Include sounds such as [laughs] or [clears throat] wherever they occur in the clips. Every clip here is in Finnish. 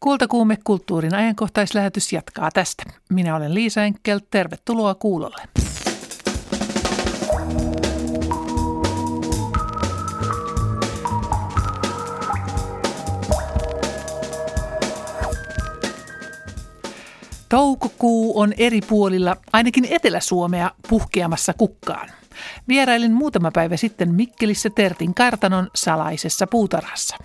Kultakuume kulttuurin ajankohtaislähetys jatkaa tästä. Minä olen Liisa Enkel, tervetuloa kuulolle. Toukokuu on eri puolilla, ainakin Etelä-Suomea, puhkeamassa kukkaan. Vierailin muutama päivä sitten Mikkelissä Tertin kartanon salaisessa puutarhassa.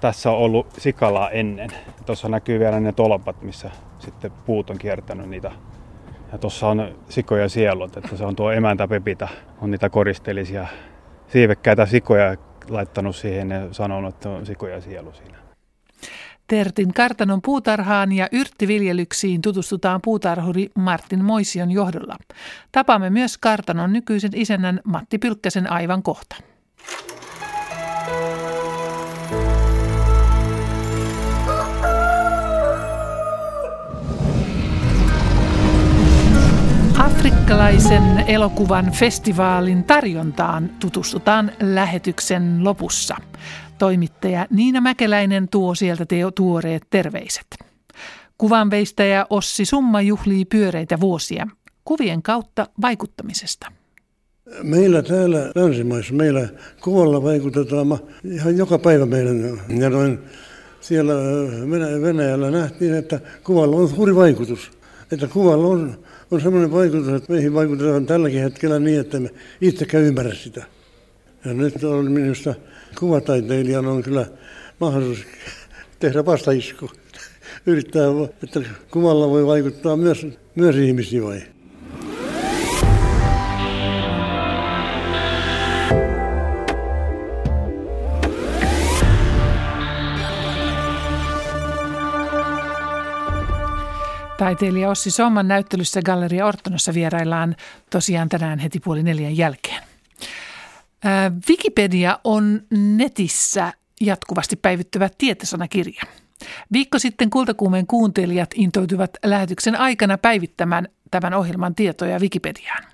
Tässä on ollut sikalaa ennen. Tuossa näkyy vielä ne tolpat, missä sitten puut on kiertänyt niitä. Ja tuossa on sikoja sielut, että se on tuo emäntä Pepita, on niitä koristelisia siivekkäitä sikoja laittanut siihen ja sanonut, että on sikoja sielu siinä. Tertin kartanon puutarhaan ja yrttiviljelyksiin tutustutaan puutarhuri Martin Moision johdolla. Tapaamme myös kartanon nykyisen isännän Matti Pylkkäsen aivan kohta. Afrikkalaisen elokuvan festivaalin tarjontaan tutustutaan lähetyksen lopussa. Toimittaja Niina Mäkeläinen tuo sieltä teo tuoreet terveiset. Kuvanveistäjä Ossi Summa juhlii pyöreitä vuosia kuvien kautta vaikuttamisesta. Meillä täällä länsimaissa, meillä kuvalla vaikutetaan ihan joka päivä meidän. Ja noin siellä Venäjällä nähtiin, että kuvalla on suuri vaikutus. Että kuvalla on, on sellainen vaikutus, että meihin vaikutetaan tälläkin hetkellä niin, että me itsekään ymmärrä sitä. Ja nyt on minusta kuvataiteilijan on kyllä mahdollisuus tehdä vastaisku. Yrittää, että kuvalla voi vaikuttaa myös, myös ihmisiin vai. Taiteilija Ossi Somman näyttelyssä Galleria Ortonossa vieraillaan tosiaan tänään heti puoli neljän jälkeen. Wikipedia on netissä jatkuvasti päivittyvä tietosanakirja. Viikko sitten Kultakuumeen kuuntelijat intoutuivat lähetyksen aikana päivittämään tämän ohjelman tietoja Wikipediaan.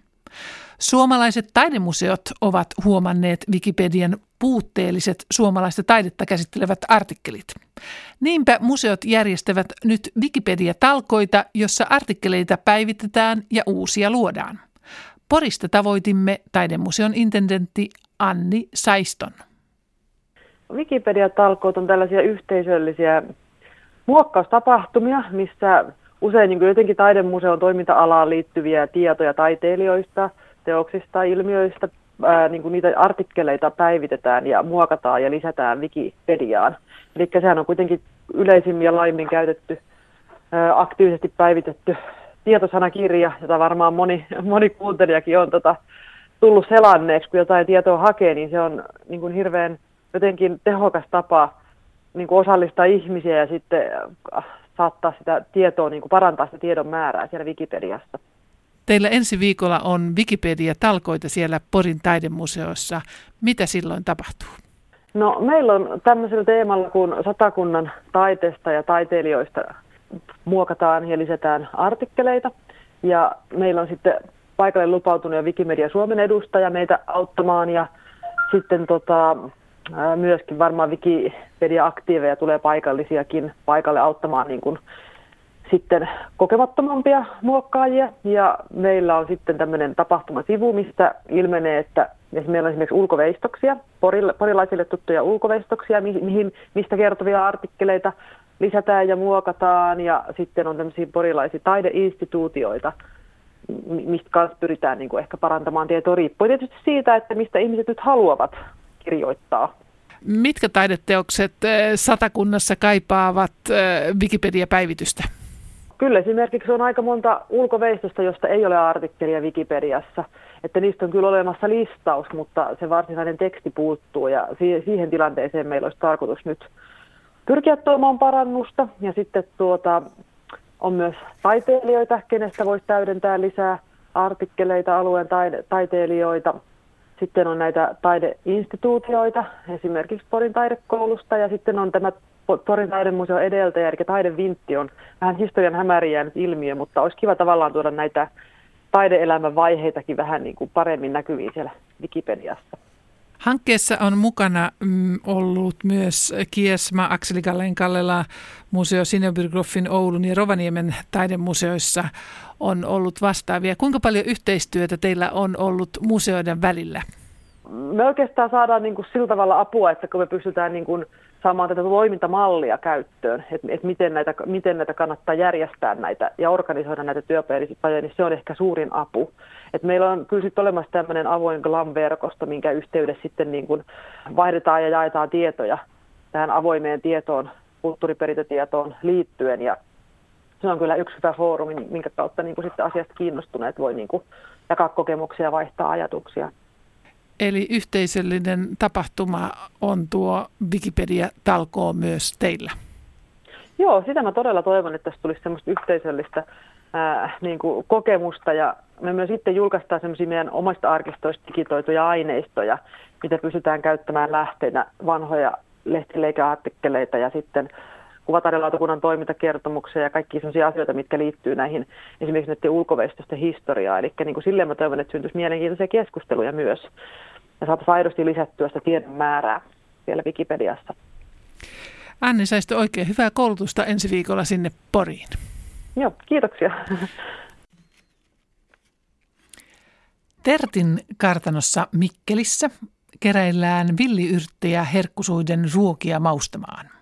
Suomalaiset taidemuseot ovat huomanneet Wikipedian puutteelliset suomalaista taidetta käsittelevät artikkelit. Niinpä museot järjestävät nyt Wikipedia-talkoita, jossa artikkeleita päivitetään ja uusia luodaan. Porista tavoitimme taidemuseon intendentti Anni Saiston. Wikipedia-talkoot on tällaisia yhteisöllisiä muokkaustapahtumia, missä usein niin jotenkin taidemuseon toiminta-alaan liittyviä tietoja taiteilijoista, teoksista, ilmiöistä, ää, niin kuin niitä artikkeleita päivitetään ja muokataan ja lisätään Wikipediaan. Eli sehän on kuitenkin yleisimmin ja laimmin käytetty, ää, aktiivisesti päivitetty tietosanakirja, jota varmaan moni, [laughs] moni kuuntelijakin on tota, tullut selanneeksi, kun jotain tietoa hakee, niin se on niin kuin hirveän jotenkin tehokas tapa niin kuin osallistaa ihmisiä ja sitten saattaa sitä tietoa, niin kuin parantaa sitä tiedon määrää siellä Wikipediassa. Teillä ensi viikolla on Wikipedia-talkoita siellä Porin taidemuseossa. Mitä silloin tapahtuu? No meillä on tämmöisellä teemalla, kun satakunnan taiteesta ja taiteilijoista muokataan ja lisätään artikkeleita. Ja meillä on sitten paikalle lupautunut jo Wikimedia Suomen edustaja meitä auttamaan ja sitten tota, myöskin varmaan Wikipedia-aktiiveja tulee paikallisiakin paikalle auttamaan niin kuin sitten kokemattomampia muokkaajia. Ja meillä on sitten tämmöinen tapahtumasivu, mistä ilmenee, että meillä on esimerkiksi ulkoveistoksia, porilaisille tuttuja ulkoveistoksia, mihin, mistä kertovia artikkeleita lisätään ja muokataan. Ja sitten on tämmöisiä porilaisia taideinstituutioita, mistä kanssa pyritään niin kuin ehkä parantamaan tietoa, riippuen tietysti siitä, että mistä ihmiset nyt haluavat kirjoittaa. Mitkä taideteokset eh, satakunnassa kaipaavat eh, Wikipedia-päivitystä? Kyllä esimerkiksi on aika monta ulkoveistosta, josta ei ole artikkelia Wikipediassa. Että niistä on kyllä olemassa listaus, mutta se varsinainen teksti puuttuu ja siihen tilanteeseen meillä olisi tarkoitus nyt pyrkiä tuomaan parannusta. Ja sitten tuota, on myös taiteilijoita, kenestä voisi täydentää lisää artikkeleita, alueen taide- taiteilijoita. Sitten on näitä taideinstituutioita, esimerkiksi Porin taidekoulusta, ja sitten on tämä Porin taidemuseon edeltäjä, eli taidevintti on vähän historian hämäriä jäänyt ilmiö, mutta olisi kiva tavallaan tuoda näitä taideelämän vaiheitakin vähän niin kuin paremmin näkyviin siellä Wikipediassa. Hankkeessa on mukana mm, ollut myös Kiesma, Akseli Kallen Kallela, Museo Sinebyrgroffin Oulun ja Rovaniemen taidemuseoissa on ollut vastaavia. Kuinka paljon yhteistyötä teillä on ollut museoiden välillä? Me oikeastaan saadaan niin kuin sillä tavalla apua, että kun me pystytään niin kuin saamaan tätä toimintamallia käyttöön, että, että miten, näitä, miten näitä kannattaa järjestää näitä ja organisoida näitä työpäiviä, niin se on ehkä suurin apu. Et meillä on kyllä sitten olemassa tämmöinen avoin GLAM-verkosto, minkä yhteydessä sitten niin kuin vaihdetaan ja jaetaan tietoja tähän avoimeen tietoon, kulttuuriperintötietoon liittyen. Ja se on kyllä yksi hyvä foorumi, minkä kautta niin kuin sitten asiasta kiinnostuneet voi niin kuin jakaa kokemuksia ja vaihtaa ajatuksia. Eli yhteisöllinen tapahtuma on tuo Wikipedia-talkoo myös teillä? Joo, sitä mä todella toivon, että tässä tulisi semmoista yhteisöllistä ää, niin kuin kokemusta ja me myös sitten julkaistaan semmoisia meidän omasta arkistoista digitoituja aineistoja, mitä pystytään käyttämään lähteenä vanhoja lehtileikäartikkeleita ja sitten kuvatarjolautakunnan toimintakertomuksia ja kaikki sellaisia asioita, mitkä liittyy näihin esimerkiksi näiden ulkoveistosten historiaan. Eli niin kuin silleen mä toivon, että syntyisi mielenkiintoisia keskusteluja myös ja saataisiin aidosti lisättyä sitä tiedon määrää siellä Wikipediassa. Anni, saisitte oikein hyvää koulutusta ensi viikolla sinne Poriin. Joo, kiitoksia. Tertin kartanossa Mikkelissä keräillään villiyrttejä herkkusuiden ruokia maustamaan.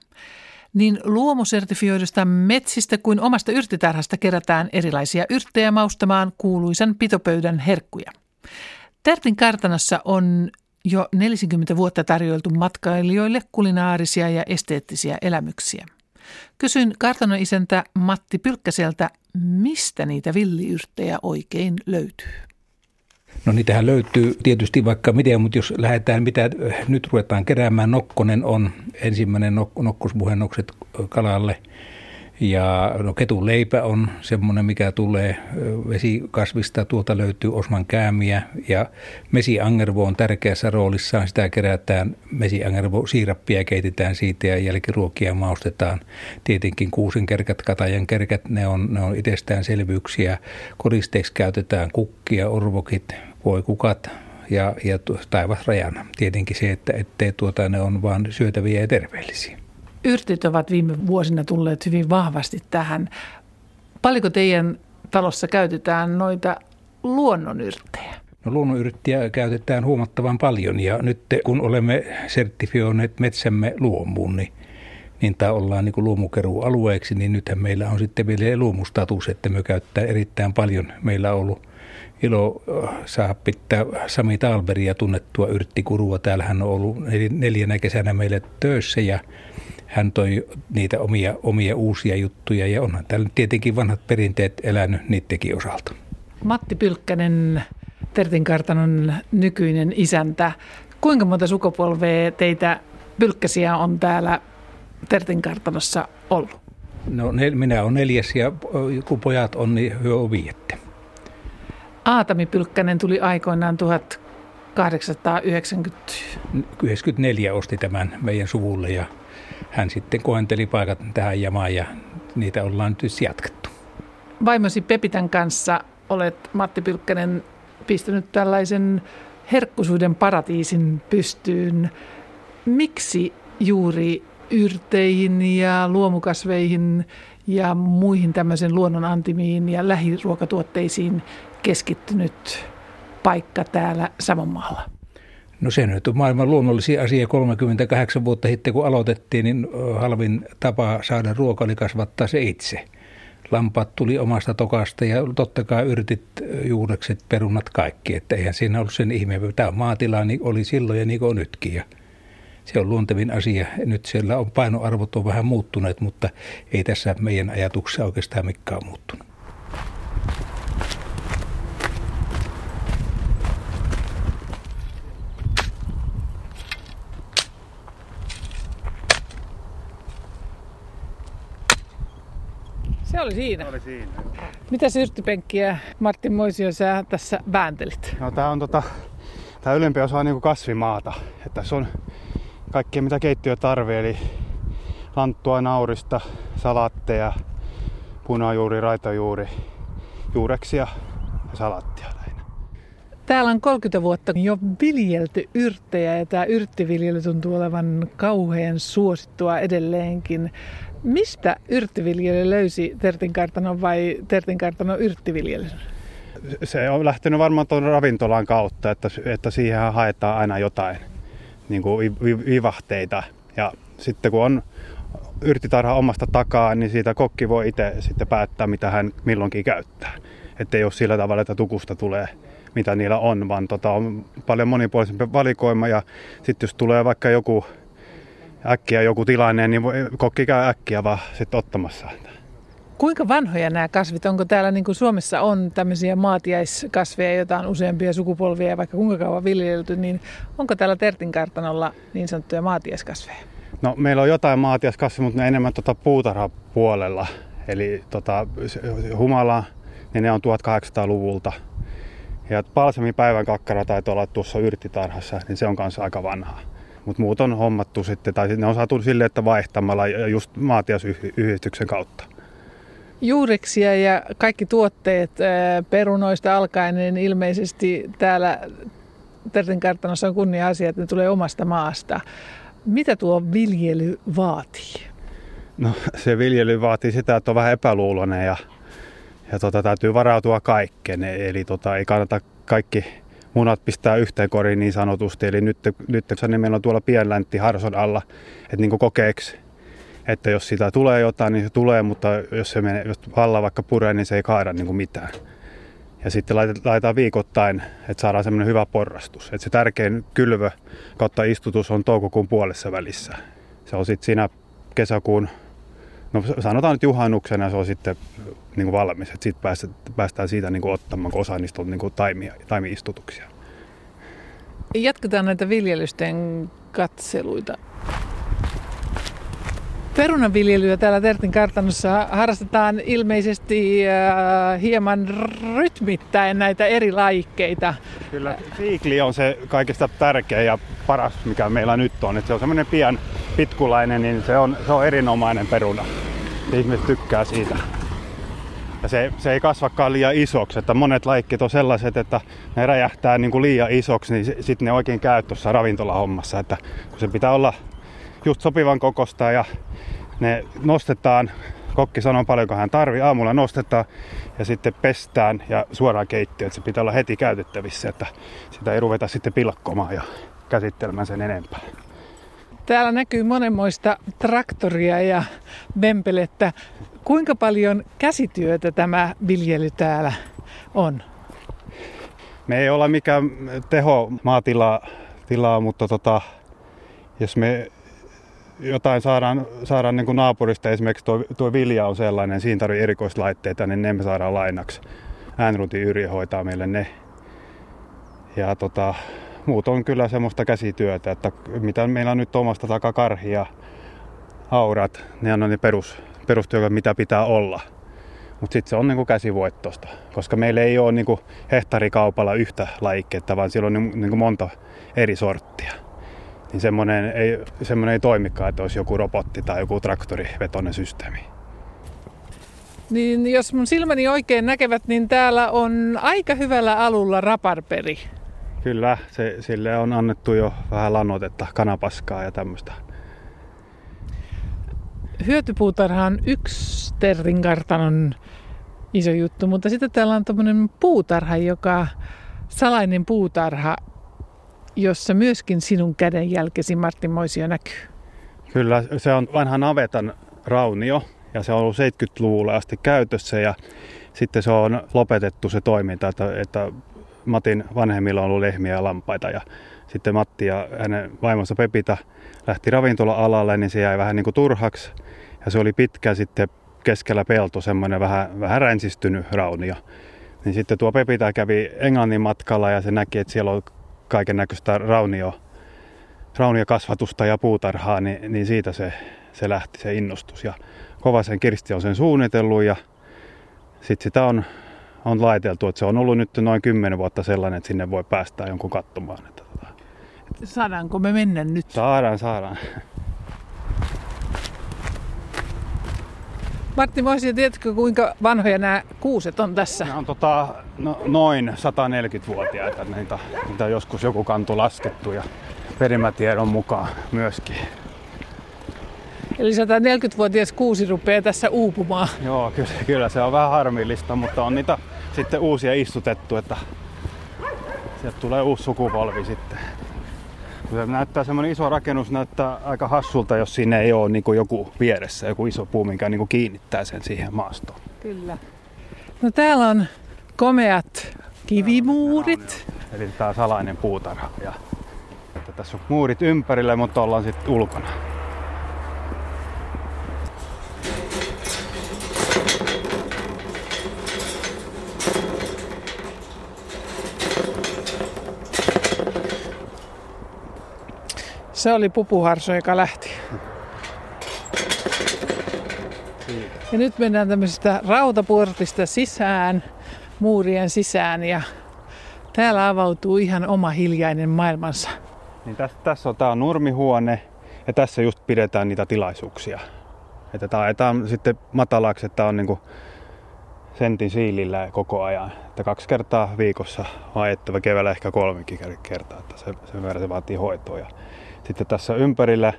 Niin luomusertifioidusta metsistä kuin omasta yrttitarhasta kerätään erilaisia yrttejä maustamaan kuuluisan pitopöydän herkkuja. Tertin kartanossa on jo 40 vuotta tarjoiltu matkailijoille kulinaarisia ja esteettisiä elämyksiä. Kysyin kartanon isäntä Matti Pylkkäseltä, mistä niitä villiyrttejä oikein löytyy. No niitähän löytyy tietysti vaikka miten, mutta jos lähdetään, mitä nyt ruvetaan keräämään, Nokkonen on ensimmäinen nok- nokkospuhennokset kalalle – ja no ketun leipä on semmoinen, mikä tulee vesikasvista. Tuolta löytyy osman käämiä ja mesiangervo on tärkeässä roolissaan. Sitä kerätään mesiangervo siirappia keitetään siitä ja jälkiruokia maustetaan. Tietenkin kuusen kerkat, katajan kerkat, ne on, ne on itsestäänselvyyksiä. Kodisteeksi käytetään kukkia, orvokit, voikukat, ja, ja taivas rajana. Tietenkin se, että ettei tuota, ne on vain syötäviä ja terveellisiä. Yrtit ovat viime vuosina tulleet hyvin vahvasti tähän. Paljonko teidän talossa käytetään noita luonnonyrttejä? No luonnonyrttiä käytetään huomattavan paljon ja nyt kun olemme sertifioineet metsämme luomuun, niin niin tämä ollaan niin luomukerualueeksi, niin nythän meillä on sitten vielä luomustatus, että me käyttää erittäin paljon. Meillä on ollut ilo äh, saada pitää Sami Talberia tunnettua yrttikurua. Täällä hän on ollut neljänä kesänä meille töissä ja hän toi niitä omia, omia uusia juttuja ja onhan täällä tietenkin vanhat perinteet elänyt niidenkin osalta. Matti Pylkkänen, Tertin kartanon nykyinen isäntä. Kuinka monta sukupolvea teitä Pylkkäsiä on täällä Tertin kartanossa ollut? No minä olen neljäs ja kun pojat on, niin hyö on viiette. Aatami Pylkkänen tuli aikoinaan 1894 osti tämän meidän suvulle ja hän sitten kohenteli paikat tähän jamaan ja niitä ollaan nyt jatkettu. Vaimosi Pepitän kanssa olet Matti Pylkkänen pistänyt tällaisen herkkusuuden paratiisin pystyyn. Miksi juuri yrteihin ja luomukasveihin ja muihin tämmöisen luonnon antimiin ja lähiruokatuotteisiin keskittynyt paikka täällä Savonmaalla? No se nyt on maailman luonnollisia asia. 38 vuotta sitten kun aloitettiin, niin halvin tapa saada ruoka oli kasvattaa se itse. Lampaat tuli omasta tokasta ja totta kai yrtit, juurekset, perunat, kaikki. Että eihän siinä ollut sen ihme. Tämä maatila niin oli silloin ja niin kuin on nytkin. Ja se on luontevin asia. Nyt siellä on painoarvot on vähän muuttuneet, mutta ei tässä meidän ajatuksessa oikeastaan mikään muuttunut. Oli siinä. Se oli siinä. Mitä syrttipenkkiä Martin Moisio sä tässä vääntelit? No tää on tota, tää ylempi osa on niinku kasvimaata. Että tässä on kaikkea mitä keittiö tarvii, eli lanttua, naurista, salaatteja, punajuuri, raitajuuri, juureksia ja salaattia lähinnä. Täällä on 30 vuotta jo viljelty yrttejä ja tämä yrttiviljely tuntuu olevan kauhean suosittua edelleenkin. Mistä yrttiviljely löysi Tertinkartanon vai Tertinkartanon yrttiviljely? Se on lähtenyt varmaan tuon ravintolan kautta, että, että siihen haetaan aina jotain niin kuin vivahteita. Ja sitten kun on yrttitarha omasta takaa, niin siitä kokki voi itse sitten päättää, mitä hän milloinkin käyttää. Että ei ole sillä tavalla, että tukusta tulee mitä niillä on, vaan tota, on paljon monipuolisempi valikoima ja sitten jos tulee vaikka joku äkkiä joku tilanne, niin kokki käy äkkiä vaan sitten ottamassa. Kuinka vanhoja nämä kasvit? Onko täällä niin kuin Suomessa on tämmöisiä maatiaiskasveja, joita on useampia sukupolvia ja vaikka kuinka kauan viljelty, niin onko täällä Tertin kartanolla niin sanottuja maatiaiskasveja? No meillä on jotain maatiaiskasveja, mutta ne enemmän tuota puutarhapuolella. Eli tota, humala, niin ne on 1800-luvulta. Ja palsamin päivän kakkara taitaa olla tuossa yrttitarhassa, niin se on kanssa aika vanhaa. Mutta muut on hommattu sitten, tai ne on saatu silleen, että vaihtamalla just maatiasyhdistyksen kautta. Juureksia ja kaikki tuotteet perunoista alkaen, niin ilmeisesti täällä Tertin kartanossa on kunnia asia, että ne tulee omasta maasta. Mitä tuo viljely vaatii? No se viljely vaatii sitä, että on vähän epäluuloinen ja ja tota, täytyy varautua kaikkeen. Eli tota, ei kannata kaikki munat pistää yhteen koriin niin sanotusti. Eli nyt, nyt niin meillä on tuolla pienläntti Harson alla, että niin kokeeksi, että jos sitä tulee jotain, niin se tulee, mutta jos se menee, jos valla vaikka puree, niin se ei kaada niin kuin mitään. Ja sitten laitetaan viikoittain, että saadaan semmoinen hyvä porrastus. Että se tärkein kylvö kautta istutus on toukokuun puolessa välissä. Se on sitten siinä kesäkuun No sanotaan, että juhannuksena se on sitten niin kuin valmis, että sitten päästään, päästään siitä niin kuin ottamaan, kun osa niistä on niin kuin taimia, taimi-istutuksia. Jatketaan näitä viljelysten katseluita. Perunanviljelyä täällä Tertin kartanossa harrastetaan ilmeisesti äh, hieman rytmittäin näitä eri laikkeita. Kyllä siikli on se kaikista tärkeä ja paras, mikä meillä nyt on. Että se on semmoinen pian pitkulainen, niin se on, se on erinomainen peruna. Ihmiset tykkää siitä. Ja se, se ei kasvakaan liian isoksi, että monet laikkit on sellaiset, että ne räjähtää niin kuin liian isoksi, niin sitten ne oikein käy tuossa ravintolahommassa, että kun se pitää olla just sopivan kokosta ja ne nostetaan, kokki sanoo paljonko hän tarvii, aamulla nostetaan ja sitten pestään ja suoraan keittiöön, että se pitää olla heti käytettävissä, että sitä ei ruveta sitten pilkkomaan ja käsittelemään sen enempää. Täällä näkyy monenmoista traktoria ja vempelettä. Kuinka paljon käsityötä tämä viljely täällä on? Me ei olla mikään teho maatilaa, tilaa, mutta tota, jos me jotain saadaan, saadaan niin kuin naapurista, esimerkiksi tuo, tuo vilja on sellainen, siinä tarvii erikoislaitteita, niin ne me saadaan lainaksi. Äänrutin Yrjö hoitaa meille ne. Ja tota, muut on kyllä semmoista käsityötä, että mitä meillä on nyt omasta takaa karhia, aurat, ne on ne perus, perustyötä, mitä pitää olla. Mutta sitten se on niinku käsivoittosta, koska meillä ei ole niinku hehtaarikaupalla yhtä laikkeetta, vaan siellä on niinku monta eri sorttia. Niin semmoinen ei, semmoinen ei toimikaan, että olisi joku robotti tai joku traktorivetoinen systeemi. Niin jos mun silmäni oikein näkevät, niin täällä on aika hyvällä alulla raparperi. Kyllä, se, sille on annettu jo vähän lannoitetta, kanapaskaa ja tämmöistä. Hyötypuutarha on yksi Terrinkartanon iso juttu, mutta sitten täällä on tämmöinen puutarha, joka salainen puutarha, jossa myöskin sinun kädenjälkesi Martin Moisio näkyy. Kyllä, se on vanha navetan raunio ja se on ollut 70-luvulla asti käytössä ja sitten se on lopetettu se toiminta, että, että Matin vanhemmilla on ollut lehmiä ja lampaita ja sitten Matti ja hänen vaimonsa Pepita lähti ravintola-alalle, niin se jäi vähän niin kuin turhaksi ja se oli pitkä sitten keskellä pelto semmoinen vähän, vähän ränsistynyt raunio. Niin sitten tuo Pepita kävi Englannin matkalla ja se näki, että siellä on kaiken näköistä raunio, rauniokasvatusta ja puutarhaa, niin, niin siitä se, se lähti se innostus. Ja Kovasen Kirsti on sen suunnitellut ja sitten sitä on on laiteltu. Että se on ollut nyt noin 10 vuotta sellainen, että sinne voi päästä jonkun katsomaan. Että, tota, että... Saadaanko me mennä nyt? Saadaan, saadaan. Martti Moisi, tiedätkö kuinka vanhoja nämä kuuset on tässä? Nämä on tota, no, noin 140-vuotiaita. Niitä, niitä on joskus joku kantu laskettu ja perimätiedon mukaan myöskin. Eli 140-vuotias kuusi rupeaa tässä uupumaan. Joo, kyllä, kyllä se on vähän harmillista, mutta on niitä sitten uusia istutettu, että sieltä tulee uusi sukupolvi sitten. Se näyttää semmoinen iso rakennus, näyttää aika hassulta, jos siinä ei ole niin joku vieressä, joku iso puu, mikä niin kiinnittää sen siihen maastoon. Kyllä. No täällä on komeat kivimuurit. Eli tämä salainen puutarha. Ja, että tässä on muurit ympärillä, mutta ollaan sitten ulkona. Se oli pupuharso, joka lähti. Ja nyt mennään tämmöisestä rautaportista sisään, muurien sisään ja täällä avautuu ihan oma hiljainen maailmansa. Niin tässä, tässä on tämä nurmihuone ja tässä just pidetään niitä tilaisuuksia. Että tämä ajetaan sitten matalaksi, että tämä on niinku sentin siilillä koko ajan. Että kaksi kertaa viikossa on ajettava keväällä ehkä kolmekin kertaa, että se, sen verran se vaatii hoitoa. Sitten tässä ympärillä,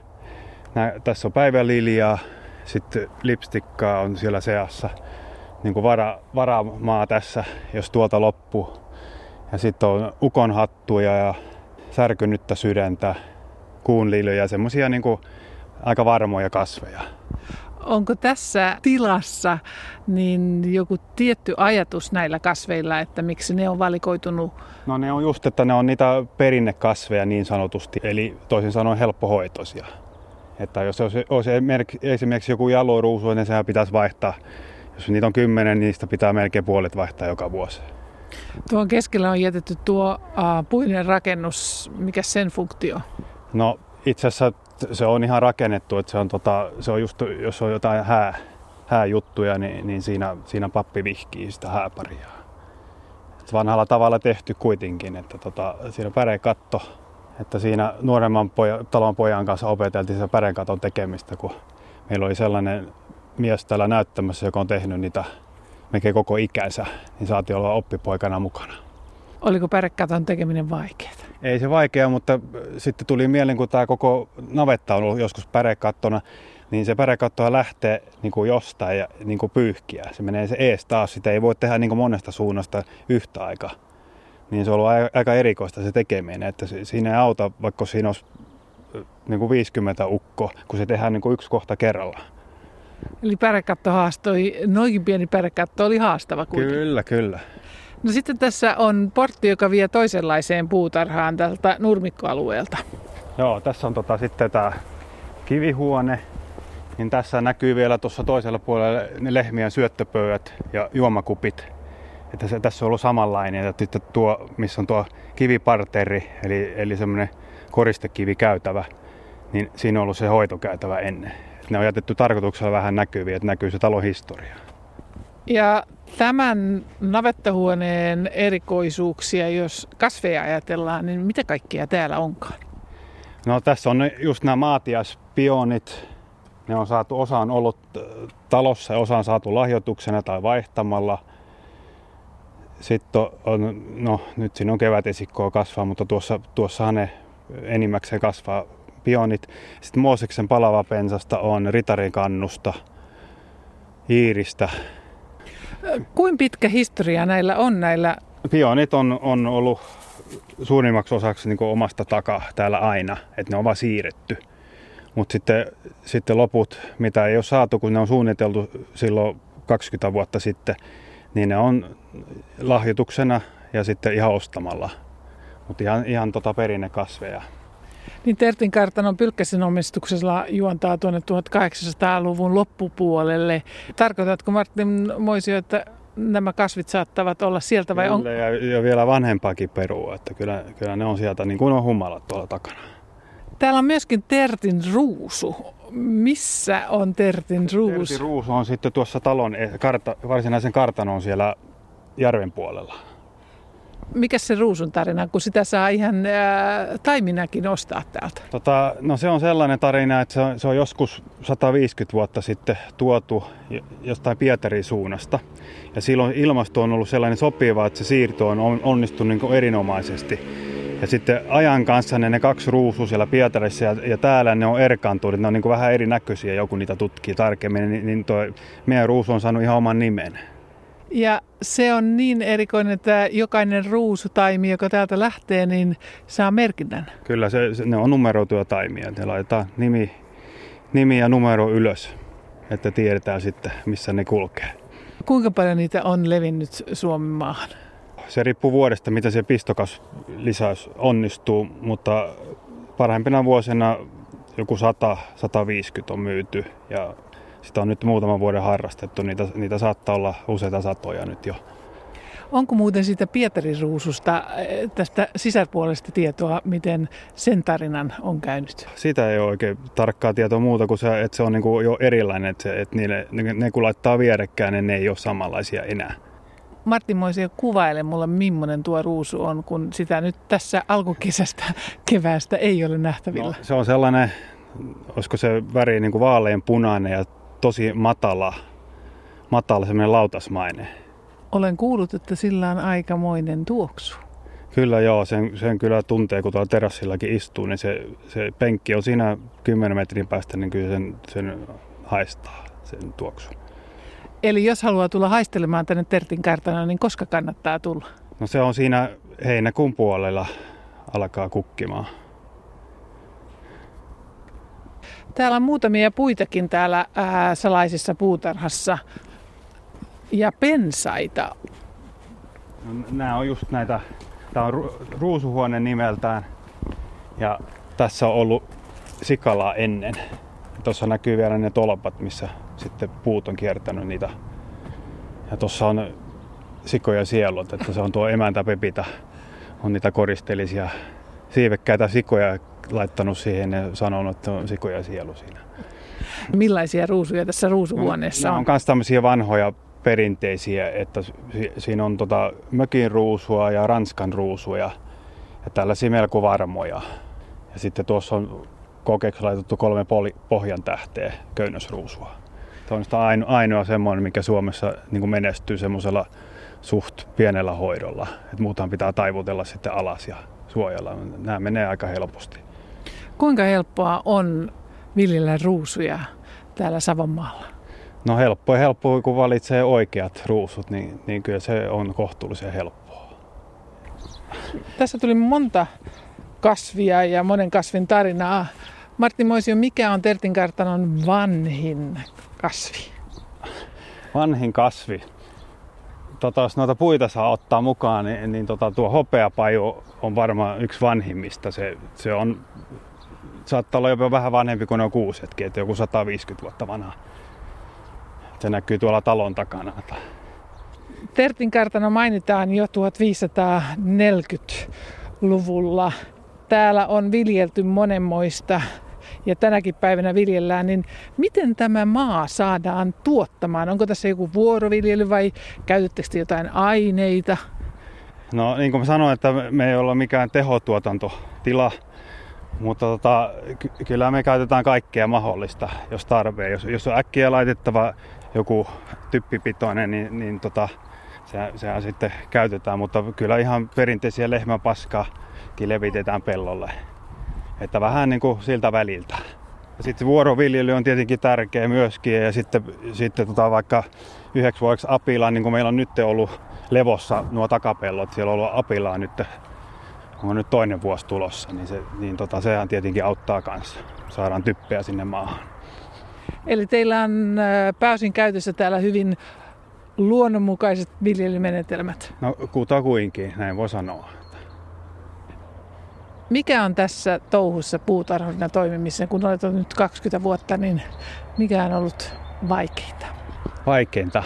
nää, tässä on päiväliljaa, sitten lipstikkaa on siellä seassa, niin kuin vara, varamaa tässä, jos tuolta loppuu. Ja sitten on ukonhattuja ja särkynyttä sydäntä, kuunliilöjä, semmoisia niin aika varmoja kasveja. Onko tässä tilassa niin joku tietty ajatus näillä kasveilla, että miksi ne on valikoitunut? No ne on just, että ne on niitä perinnekasveja niin sanotusti, eli toisin sanoen helppohoitoisia. Että jos olisi, olisi esimerkiksi joku jaloruusu, niin sehän pitäisi vaihtaa. Jos niitä on kymmenen, niin niistä pitää melkein puolet vaihtaa joka vuosi. Tuon keskellä on jätetty tuo uh, puinen rakennus. Mikä sen funktio? No itse asiassa se on ihan rakennettu, että se on, tota, se on just, jos on jotain hää, hääjuttuja, niin, niin siinä, siinä pappi vihkii sitä hääparia. Et vanhalla tavalla tehty kuitenkin, että tota, siinä pärekatto, että siinä nuoremman poja, talon pojan kanssa opeteltiin sitä pärekaton tekemistä, kun meillä oli sellainen mies täällä näyttämässä, joka on tehnyt niitä melkein koko ikänsä, niin saatiin olla oppipoikana mukana. Oliko pärekaton tekeminen vaikeaa? Ei se vaikea, mutta sitten tuli mieleen, kun tämä koko navetta on ollut joskus pärekattona, niin se pärekattoa lähtee niin kuin jostain ja niin kuin pyyhkiä. Se menee se ees taas, sitä ei voi tehdä niin kuin monesta suunnasta yhtä aikaa. Niin se on ollut aika erikoista se tekeminen, että siinä ei auta, vaikka siinä olisi niin kuin 50 ukko, kun se tehdään niin kuin yksi kohta kerrallaan. Eli pärekatto haastoi, noinkin pieni pärekatto oli haastava kuitenkin. Kyllä, kyllä. No sitten tässä on portti, joka vie toisenlaiseen puutarhaan tältä nurmikkoalueelta. Joo, tässä on tota, sitten tämä kivihuone. Niin tässä näkyy vielä tuossa toisella puolella ne lehmien syöttöpöydät ja juomakupit. Että se, tässä on ollut samanlainen. Että sitten tuo, missä on tuo kiviparteri, eli, eli semmoinen koristekivikäytävä, niin siinä on ollut se hoitokäytävä ennen. Ne on jätetty tarkoituksella vähän näkyviä, että näkyy se talon historia. Ja tämän navettahuoneen erikoisuuksia, jos kasveja ajatellaan, niin mitä kaikkea täällä onkaan? No tässä on just nämä maatiaspionit. Ne on saatu, osa on ollut äh, talossa ja osa on saatu lahjoituksena tai vaihtamalla. Sitten on, no nyt siinä on kevätesikkoa kasvaa, mutta tuossa, tuossahan ne enimmäkseen kasvaa pionit. Sitten Mooseksen palava pensasta on ritarin kannusta, iiristä, Kuinka pitkä historia näillä on näillä? Pionit on, on ollut suurimmaksi osaksi niin omasta takaa täällä aina, että ne on vaan siirretty. Mutta sitten, sitten loput, mitä ei ole saatu, kun ne on suunniteltu silloin 20 vuotta sitten, niin ne on lahjoituksena ja sitten ihan ostamalla. Mutta ihan, ihan tota perinnekasveja. Niin Tertin kartanon Pylkkäsen omistuksella juontaa tuonne 1800-luvun loppupuolelle. Tarkoitatko Martin Moisio, että nämä kasvit saattavat olla sieltä vai on? Ja, ja vielä vanhempaakin perua, että kyllä, kyllä ne on sieltä niin kuin on humalat tuolla takana. Täällä on myöskin Tertin ruusu. Missä on Tertin ruusu? Tertin ruusu on sitten tuossa talon, e- karta, varsinaisen kartanon siellä järven puolella. Mikä se ruusun tarina, kun sitä saa ihan ää, taiminakin ostaa täältä? Tota, no se on sellainen tarina, että se on, se on joskus 150 vuotta sitten tuotu jostain Pietarin suunnasta. Ja silloin ilmasto on ollut sellainen sopiva, että se siirto on onnistunut niin erinomaisesti. Ja sitten ajan kanssa ne, ne kaksi ruusua siellä Pietarissa ja, ja täällä ne on erkaantunut, ne on niin vähän erinäköisiä, joku niitä tutkii tarkemmin, niin, niin toi meidän ruusu on saanut ihan oman nimen. Ja se on niin erikoinen, että jokainen ruusutaimi, joka täältä lähtee, niin saa merkinnän. Kyllä, se, se, ne on numeroituja taimia. Ne laitetaan nimi, nimi ja numero ylös, että tiedetään sitten, missä ne kulkee. Kuinka paljon niitä on levinnyt Suomen maahan? Se riippuu vuodesta, mitä se pistokas lisäys onnistuu, mutta parhaimpina vuosina joku 100-150 on myyty ja sitä on nyt muutaman vuoden harrastettu. Niitä, niitä saattaa olla useita satoja nyt jo. Onko muuten siitä Pietarin ruususta eh, tästä sisäpuolesta tietoa, miten sen tarinan on käynyt? Sitä ei ole oikein tarkkaa tietoa muuta kuin se, että se on niin kuin jo erilainen, että, se, että niille, ne kun laittaa vierekkäin, niin ne ei ole samanlaisia enää. Martin Moisio kuvaile mulle, millainen tuo ruusu on, kun sitä nyt tässä alkukesästä keväästä ei ole nähtävillä. No, se on sellainen, olisiko se väri niin kuin vaalean punainen ja tosi matala, matala semmoinen lautasmainen. Olen kuullut, että sillä on aikamoinen tuoksu. Kyllä joo, sen, sen kyllä tuntee, kun tuolla terassillakin istuu, niin se, se penkki on siinä 10 metrin päästä, niin kyllä sen, sen haistaa sen tuoksun. Eli jos haluaa tulla haistelemaan tänne Tertin kartana, niin koska kannattaa tulla? No se on siinä heinäkuun puolella alkaa kukkimaan. Täällä on muutamia puitakin täällä ää, salaisessa puutarhassa ja pensaita. No, nämä on just näitä, tämä on ruusuhuone nimeltään ja tässä on ollut sikalaa ennen. Tuossa näkyy vielä ne tolpat, missä sitten puut on kiertänyt niitä. Ja tuossa on sikoja sielut, että se on tuo emäntä Pepita, on niitä koristelisia siivekkäitä sikoja laittanut siihen ja sanonut, että on sikoja sielu siinä. Millaisia ruusuja tässä ruusuhuoneessa on? on myös tämmöisiä vanhoja perinteisiä, että siinä on tota mökin ruusua ja ranskan ruusuja ja tällaisia melko varmoja. Ja sitten tuossa on kokeeksi laitettu kolme poli- pohjan tähteä köynnösruusua. Tämä on ainoa, ainoa semmoinen, mikä Suomessa niin menestyy semmoisella suht pienellä hoidolla. Et muutahan pitää taivutella sitten alas ja suojella. Nämä menee aika helposti. Kuinka helppoa on viljellä ruusuja täällä Savonmaalla? No helppoa helppoa, kun valitsee oikeat ruusut, niin, niin kyllä se on kohtuullisen helppoa. Tässä tuli monta kasvia ja monen kasvin tarinaa. Martti Moisio, mikä on Tertin kartanon vanhin kasvi? Vanhin kasvi? Tota, jos noita puita saa ottaa mukaan, niin, niin tota, tuo hopeapaju on varmaan yksi vanhimmista. Se, se on saattaa olla jopa vähän vanhempi kuin on kuusetkin, että joku 150 vuotta vanha. Se näkyy tuolla talon takana. Tertin kartano mainitaan jo 1540-luvulla. Täällä on viljelty monenmoista ja tänäkin päivänä viljellään, niin miten tämä maa saadaan tuottamaan? Onko tässä joku vuoroviljely vai käytettekö jotain aineita? No niin kuin mä sanoin, että me ei olla mikään tehotuotantotila, mutta tota, ky- kyllä me käytetään kaikkea mahdollista, jos tarpeen. Jos, jos on äkkiä laitettava joku typpipitoinen, niin, niin tota, se, sehän sitten käytetään. Mutta kyllä ihan perinteisiä lehmäpaskaakin levitetään pellolle. Että vähän niin kuin siltä väliltä. Ja sitten vuoroviljely on tietenkin tärkeä myöskin. Ja sitten, sitten tota vaikka yhdeksi vuodeksi apila, niin kuin meillä on nyt ollut levossa nuo takapellot, siellä on ollut apilaa nyt on nyt toinen vuosi tulossa, niin, se, niin tota, sehän tietenkin auttaa kanssa. Saadaan typpeä sinne maahan. Eli teillä on pääosin käytössä täällä hyvin luonnonmukaiset viljelymenetelmät? No kutakuinkin, näin voi sanoa. Mikä on tässä touhussa puutarhurina toimimissa, kun olet nyt 20 vuotta, niin mikä on ollut vaikeinta? Vaikeinta?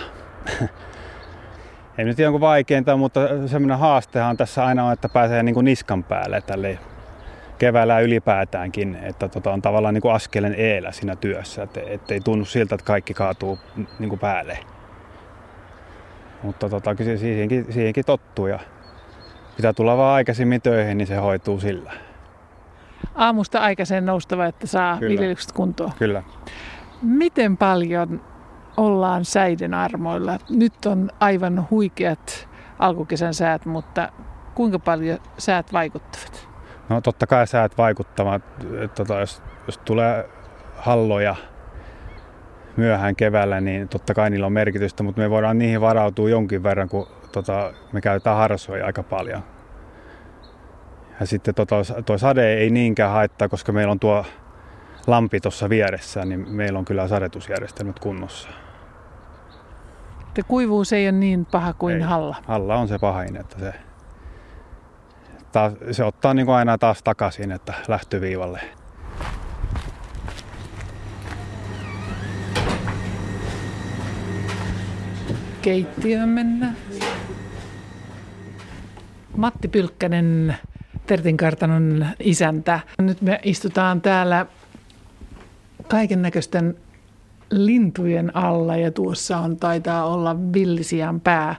ei nyt jonkun vaikeinta, mutta semmoinen haastehan tässä aina on, että pääsee niin kuin niskan päälle tälle keväällä ylipäätäänkin, että tota on tavallaan niin kuin askelen eellä siinä työssä, että ei tunnu siltä, että kaikki kaatuu niin kuin päälle. Mutta tota, siihenkin, siihenkin tottuu ja pitää tulla vaan aikaisemmin töihin, niin se hoituu sillä. Aamusta aikaiseen noustava, että saa Kyllä. viljelykset kuntoon. Kyllä. Miten paljon ollaan säiden armoilla? Nyt on aivan huikeat alkukesän säät, mutta kuinka paljon säät vaikuttavat? No totta kai säät vaikuttavat. Tota, jos, jos tulee halloja myöhään keväällä, niin totta kai niillä on merkitystä, mutta me voidaan niihin varautua jonkin verran, kun tota, me käytetään harsoja aika paljon. Ja sitten tota, tuo sade ei niinkään haittaa, koska meillä on tuo lampi tuossa vieressä, niin meillä on kyllä sadetusjärjestelmät kunnossa. Te kuivuus ei ole niin paha kuin ei. halla. Halla on se pahin, että se, taas, se ottaa niin kuin aina taas takaisin, että lähtöviivalle. Keittiöön mennään. Matti Pylkkänen, Tertin kartanon isäntä. Nyt me istutaan täällä kaiken näköisten lintujen alla ja tuossa on taitaa olla villisian pää.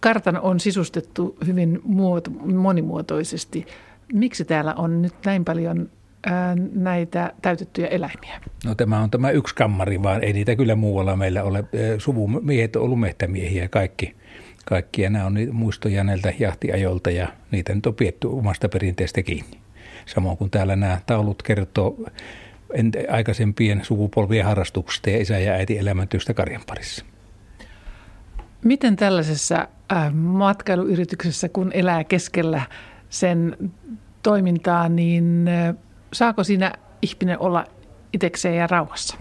Kartan on sisustettu hyvin muoto, monimuotoisesti. Miksi täällä on nyt näin paljon ää, näitä täytettyjä eläimiä? No tämä on tämä yksi kammari, vaan ei niitä kyllä muualla meillä ole. Suvumiehet on ollut mehtämiehiä kaikki. Kaikki ja nämä on muistoja näiltä jahtiajolta ja niitä nyt on pietty omasta perinteestä kiinni. Samoin kuin täällä nämä taulut kertoo aikaisempien sukupolvien harrastuksista ja isä ja äiti elämäntyöstä karjan parissa. Miten tällaisessa äh, matkailuyrityksessä, kun elää keskellä sen toimintaa, niin äh, saako siinä ihminen olla itsekseen ja rauhassa?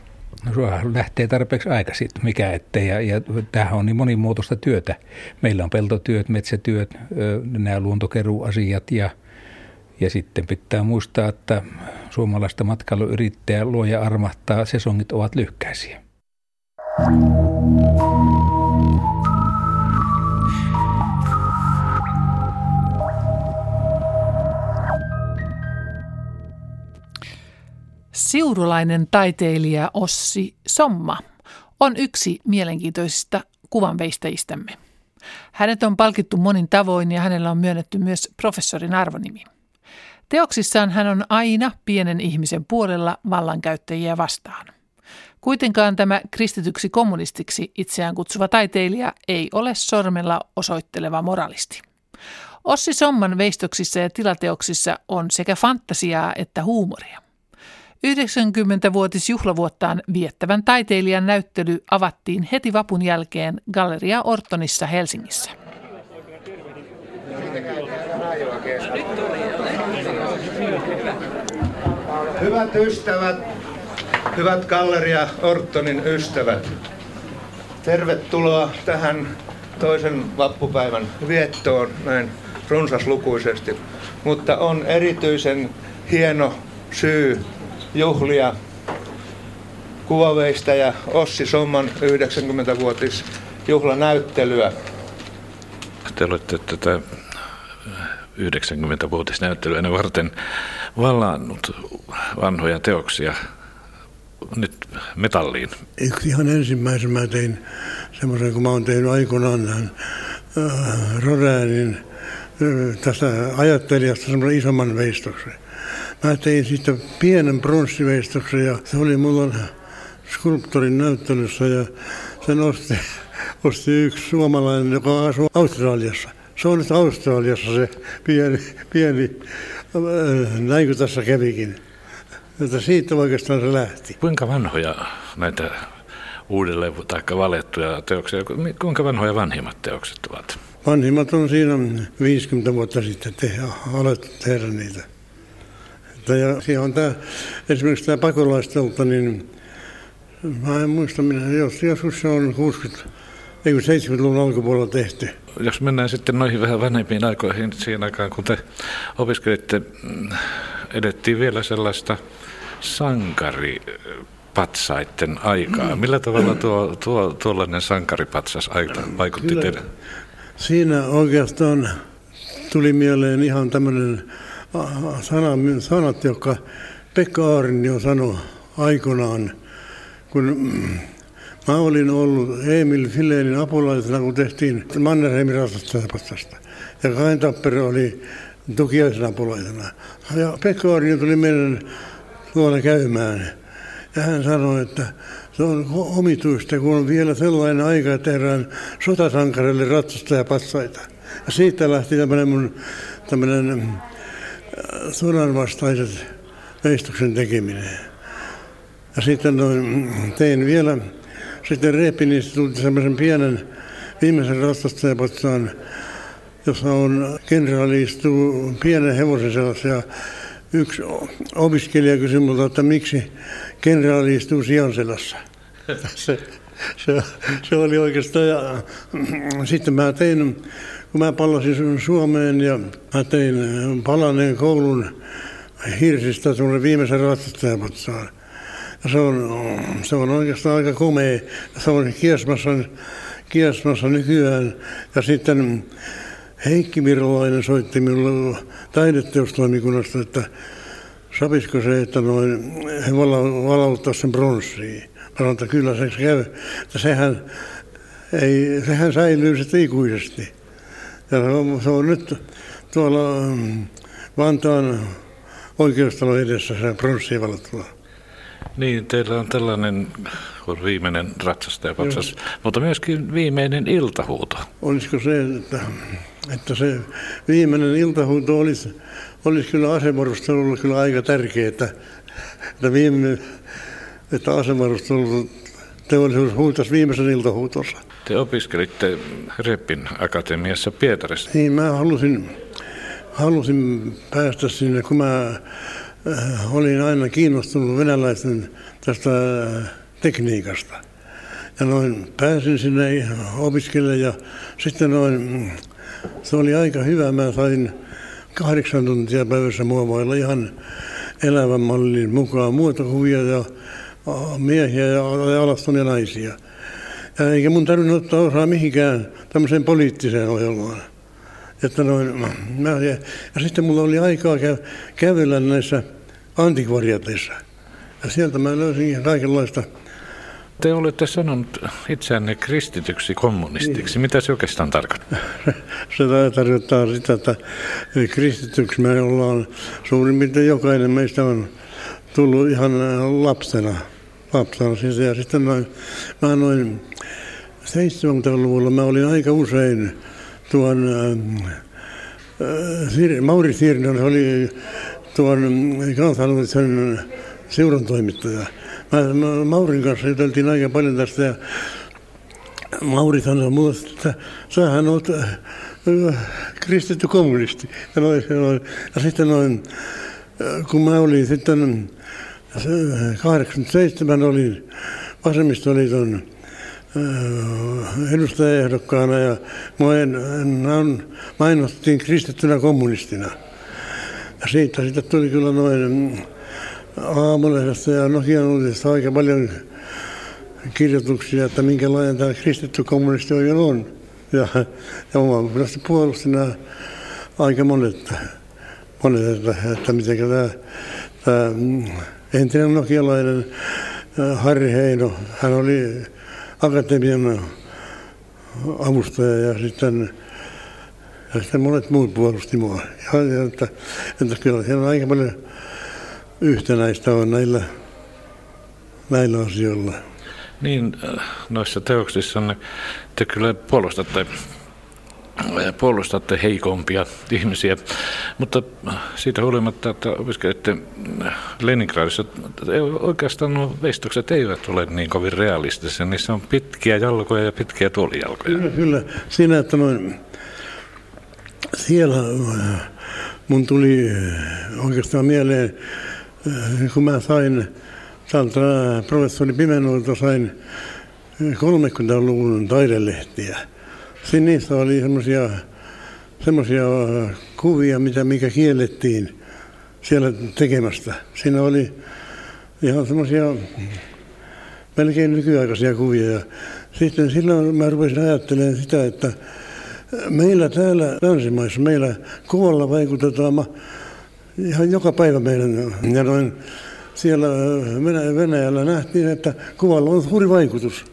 Suohan lähtee tarpeeksi aikaisin, mikä ettei. Ja, ja tämähän on niin monimuotoista työtä. Meillä on peltotyöt, metsätyöt, nämä luontokeruasiat ja – ja sitten pitää muistaa, että suomalaista matkailuyrittäjä luoja armahtaa, sesongit ovat lyhkäisiä. Siurulainen taiteilija Ossi Somma on yksi mielenkiintoisista kuvanveistäjistämme. Hänet on palkittu monin tavoin ja hänellä on myönnetty myös professorin arvonimi. Teoksissaan hän on aina pienen ihmisen puolella vallankäyttäjiä vastaan. Kuitenkaan tämä kristityksi kommunistiksi itseään kutsuva taiteilija ei ole sormella osoitteleva moralisti. Ossi Somman veistoksissa ja tilateoksissa on sekä fantasiaa että huumoria. 90-vuotis juhlavuottaan viettävän taiteilijan näyttely avattiin heti vapun jälkeen Galleria Ortonissa Helsingissä. Hyvät ystävät, hyvät Galleria Ortonin ystävät, tervetuloa tähän toisen vappupäivän viettoon näin runsaslukuisesti. Mutta on erityisen hieno syy juhlia ja Ossi Somman 90-vuotis juhlanäyttelyä. Te olette tätä 90-vuotisnäyttelyä varten vallannut vanhoja teoksia nyt metalliin. Yksi ihan ensimmäisen mä tein semmoisen, kun mä oon tehnyt aikoinaan äh, Rodäänin äh, tästä ajattelijasta semmoisen isomman veistoksen. Mä tein sitten pienen pronssiveistoksen ja se oli mulla skulptorin näyttelyssä ja sen osti, [laughs] osti yksi suomalainen, joka asuu Australiassa. Se on nyt Australiassa se pieni, pieni äh, näin kuin tässä kävikin. Että siitä oikeastaan se lähti. Kuinka vanhoja näitä uudelleen tai valettuja teoksia, kuinka vanhoja vanhimmat teokset ovat? Vanhimmat on siinä 50 vuotta sitten te, alettu tehdä niitä. Että ja siinä on tämä, esimerkiksi tämä pakolaistolta, niin mä en muista, minä, jos, joskus se on 60, ei 70-luvun alkupuolella tehty jos mennään sitten noihin vähän vanhempiin aikoihin, siihen aikaan kun te opiskelitte, mm, edettiin vielä sellaista sankaripatsaiden aikaa. Mm. Millä tavalla tuo, tuo, tuollainen sankaripatsas aika vaikutti Kyllä, teidän? Siinä oikeastaan tuli mieleen ihan tämmöinen sanat, jotka Pekka Aarin jo sanoi aikoinaan, kun Mä olin ollut Emil Filenin apulaisena, kun tehtiin Mannerheimin ratsastajapastasta. Ja Kain Tappero oli tukiaisen apulaisena. Ja Pekka Orjo tuli meidän tuolla käymään. Ja hän sanoi, että se on omituista, kun on vielä sellainen aika, että tehdään sotasankarille ratsastajapassaita. Ja siitä lähti tämmöinen mun tämmöinen äh, sodan vastaiset veistuksen tekeminen. Ja sitten tein vielä, sitten Repinistä tuli semmoisen pienen viimeisen ratsastajapatsaan, jossa on kenraali istuu pienen hevosen sellaisen ja yksi opiskelija kysyi minulta, että miksi kenraali istuu sijanselassa. [laughs] Se, se, se oli oikeastaan. Ja, sitten mä tein, kun mä palasin Suomeen ja mä tein palaneen koulun hirsistä tuonne viimeisen ratsastajapatsaan. Ja se on, se on oikeastaan aika komea. Se on kiesmassa, kiesmassa nykyään. Ja sitten Heikki Virolainen soitti minulle taideteostoimikunnasta, että sopisiko se, että noin, he valauttaa sen bronssiin. Mä sanoin, että kyllä se käy. Että sehän, ei, sehän säilyy sitten ikuisesti. Ja se on, se on nyt tuolla mm, Vantaan oikeustalon edessä se valattuna. Niin, teillä on tällainen kuin viimeinen ratsastajapatsas, mutta myöskin viimeinen iltahuuto. Olisiko se, että että se viimeinen iltahuuto olisi, olisi kyllä asevarustelulla kyllä aika tärkeää, että, että, viime, että asevarustelu teollisuus huutaisi viimeisen iltahuutonsa. Te opiskelitte Reppin akatemiassa Pietarissa. Niin, mä halusin, halusin päästä sinne, kun mä äh, olin aina kiinnostunut venäläisten tästä äh, tekniikasta. Ja noin pääsin sinne opiskelemaan ja sitten noin se oli aika hyvä. Mä sain kahdeksan tuntia päivässä muovailla ihan elävän mallin mukaan muotokuvia ja miehiä ja alastonia naisia. Ja eikä mun tarvinnut ottaa osaa mihinkään tämmöiseen poliittiseen ohjelmaan. Että noin, mä, ja, ja sitten mulla oli aikaa kä- kävellä näissä antikvariateissa. Ja sieltä mä löysin kaikenlaista te olette sanonut itseänne kristityksi kommunistiksi. Niin. Mitä se oikeastaan tarkoittaa? [laughs] Se tarkoittaa sitä, että kristityksi me ollaan, suurin piirtein jokainen meistä on tullut ihan lapsena. lapsena siis. Ja sitten noin, mä noin 70-luvulla mä olin aika usein tuon äh, Mauri Sirnon, oli tuon kansanallisen seuran toimittaja. Mä, Maurin kanssa juteltiin aika paljon tästä ja Mauri sanoi mulle, että sähän olet äh, kristitty kommunisti. Ja, noin, noin. ja sitten noin, äh, kun mä olin sitten 87 äh, olin vasemmistoliiton edustajaehdokkaana ja mainostettiin kristittynä kommunistina. Ja siitä sitten tuli kyllä noin aamulehdestä ja Nokian uutisesta aika paljon kirjoituksia, että minkälainen tämä kristitty kommunisti oikein on. Ja, ja oman mielestä puolusti nämä aika monet, monet että, että miten tämä, tämä entinen nokialainen Harri Heino, hän oli akatemian avustaja ja sitten, ja sitten monet muut puolusti mua. Ja, ja että, että kyllä siellä on aika paljon yhtenäistä on näillä, näillä asioilla. Niin, äh, noissa teoksissa te kyllä puolustatte, äh, puolustatte heikompia ihmisiä, mutta siitä huolimatta, että opiskelette Leningradissa, oikeastaan nuo veistokset eivät ole niin kovin realistisia. Niissä on pitkiä jalkoja ja pitkiä tuolijalkoja. Kyllä, kyllä. Siinä, että noin, siellä äh, mun tuli oikeastaan mieleen Äh, kun mä sain tältä professori Pimenolta sain 30-luvun taidelehtiä. Siinä niissä oli semmoisia semmoisia kuvia, mitä mikä kiellettiin siellä tekemästä. Siinä oli ihan semmoisia melkein nykyaikaisia kuvia. Ja sitten silloin mä rupesin ajattelemaan sitä, että meillä täällä länsimaissa, meillä koolla vaikutetaan ihan joka päivä meidän. Ja noin siellä Venäjällä nähtiin, että kuvalla on suuri vaikutus.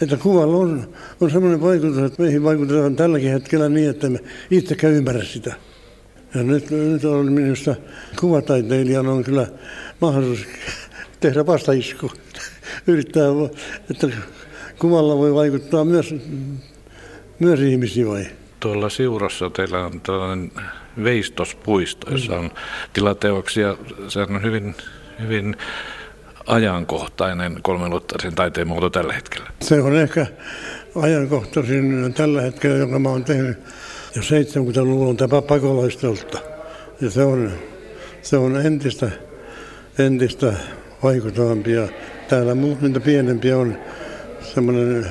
että kuvalla on, on semmoinen vaikutus, että meihin vaikutetaan tälläkin hetkellä niin, että me itsekään ymmärrä sitä. Ja nyt, nyt on minusta kuvataiteilijan on kyllä mahdollisuus tehdä vastaisku. Yrittää, että kuvalla voi vaikuttaa myös, myös ihmisiä vai? Tuolla Siurossa teillä on tällainen veistospuisto, jossa on tilateoksia. Se on hyvin, hyvin ajankohtainen kolmeluottaisen taiteen muoto tällä hetkellä. Se on ehkä ajankohtaisin tällä hetkellä, jonka mä oon tehnyt jo 70-luvun tämä pakolaistolta. Ja se on, se on entistä, entistä vaikuttavampia. Täällä niitä pienempiä on semmoinen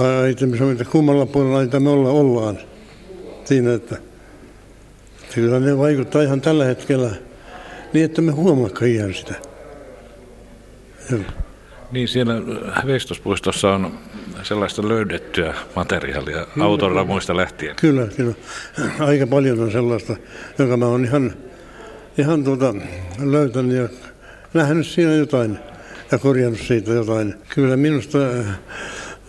aite, että kummalla puolella me olla, ollaan siinä, että, että kyllä ne vaikuttaa ihan tällä hetkellä niin, että me huomaakaan ihan sitä. Joo. Niin siellä Veistospuistossa on sellaista löydettyä materiaalia autolla muista lähtien. Kyllä, kyllä. Aika paljon on sellaista, joka mä oon ihan, ihan tuota, löytänyt ja nähnyt siinä jotain ja korjannut siitä jotain. Kyllä minusta äh,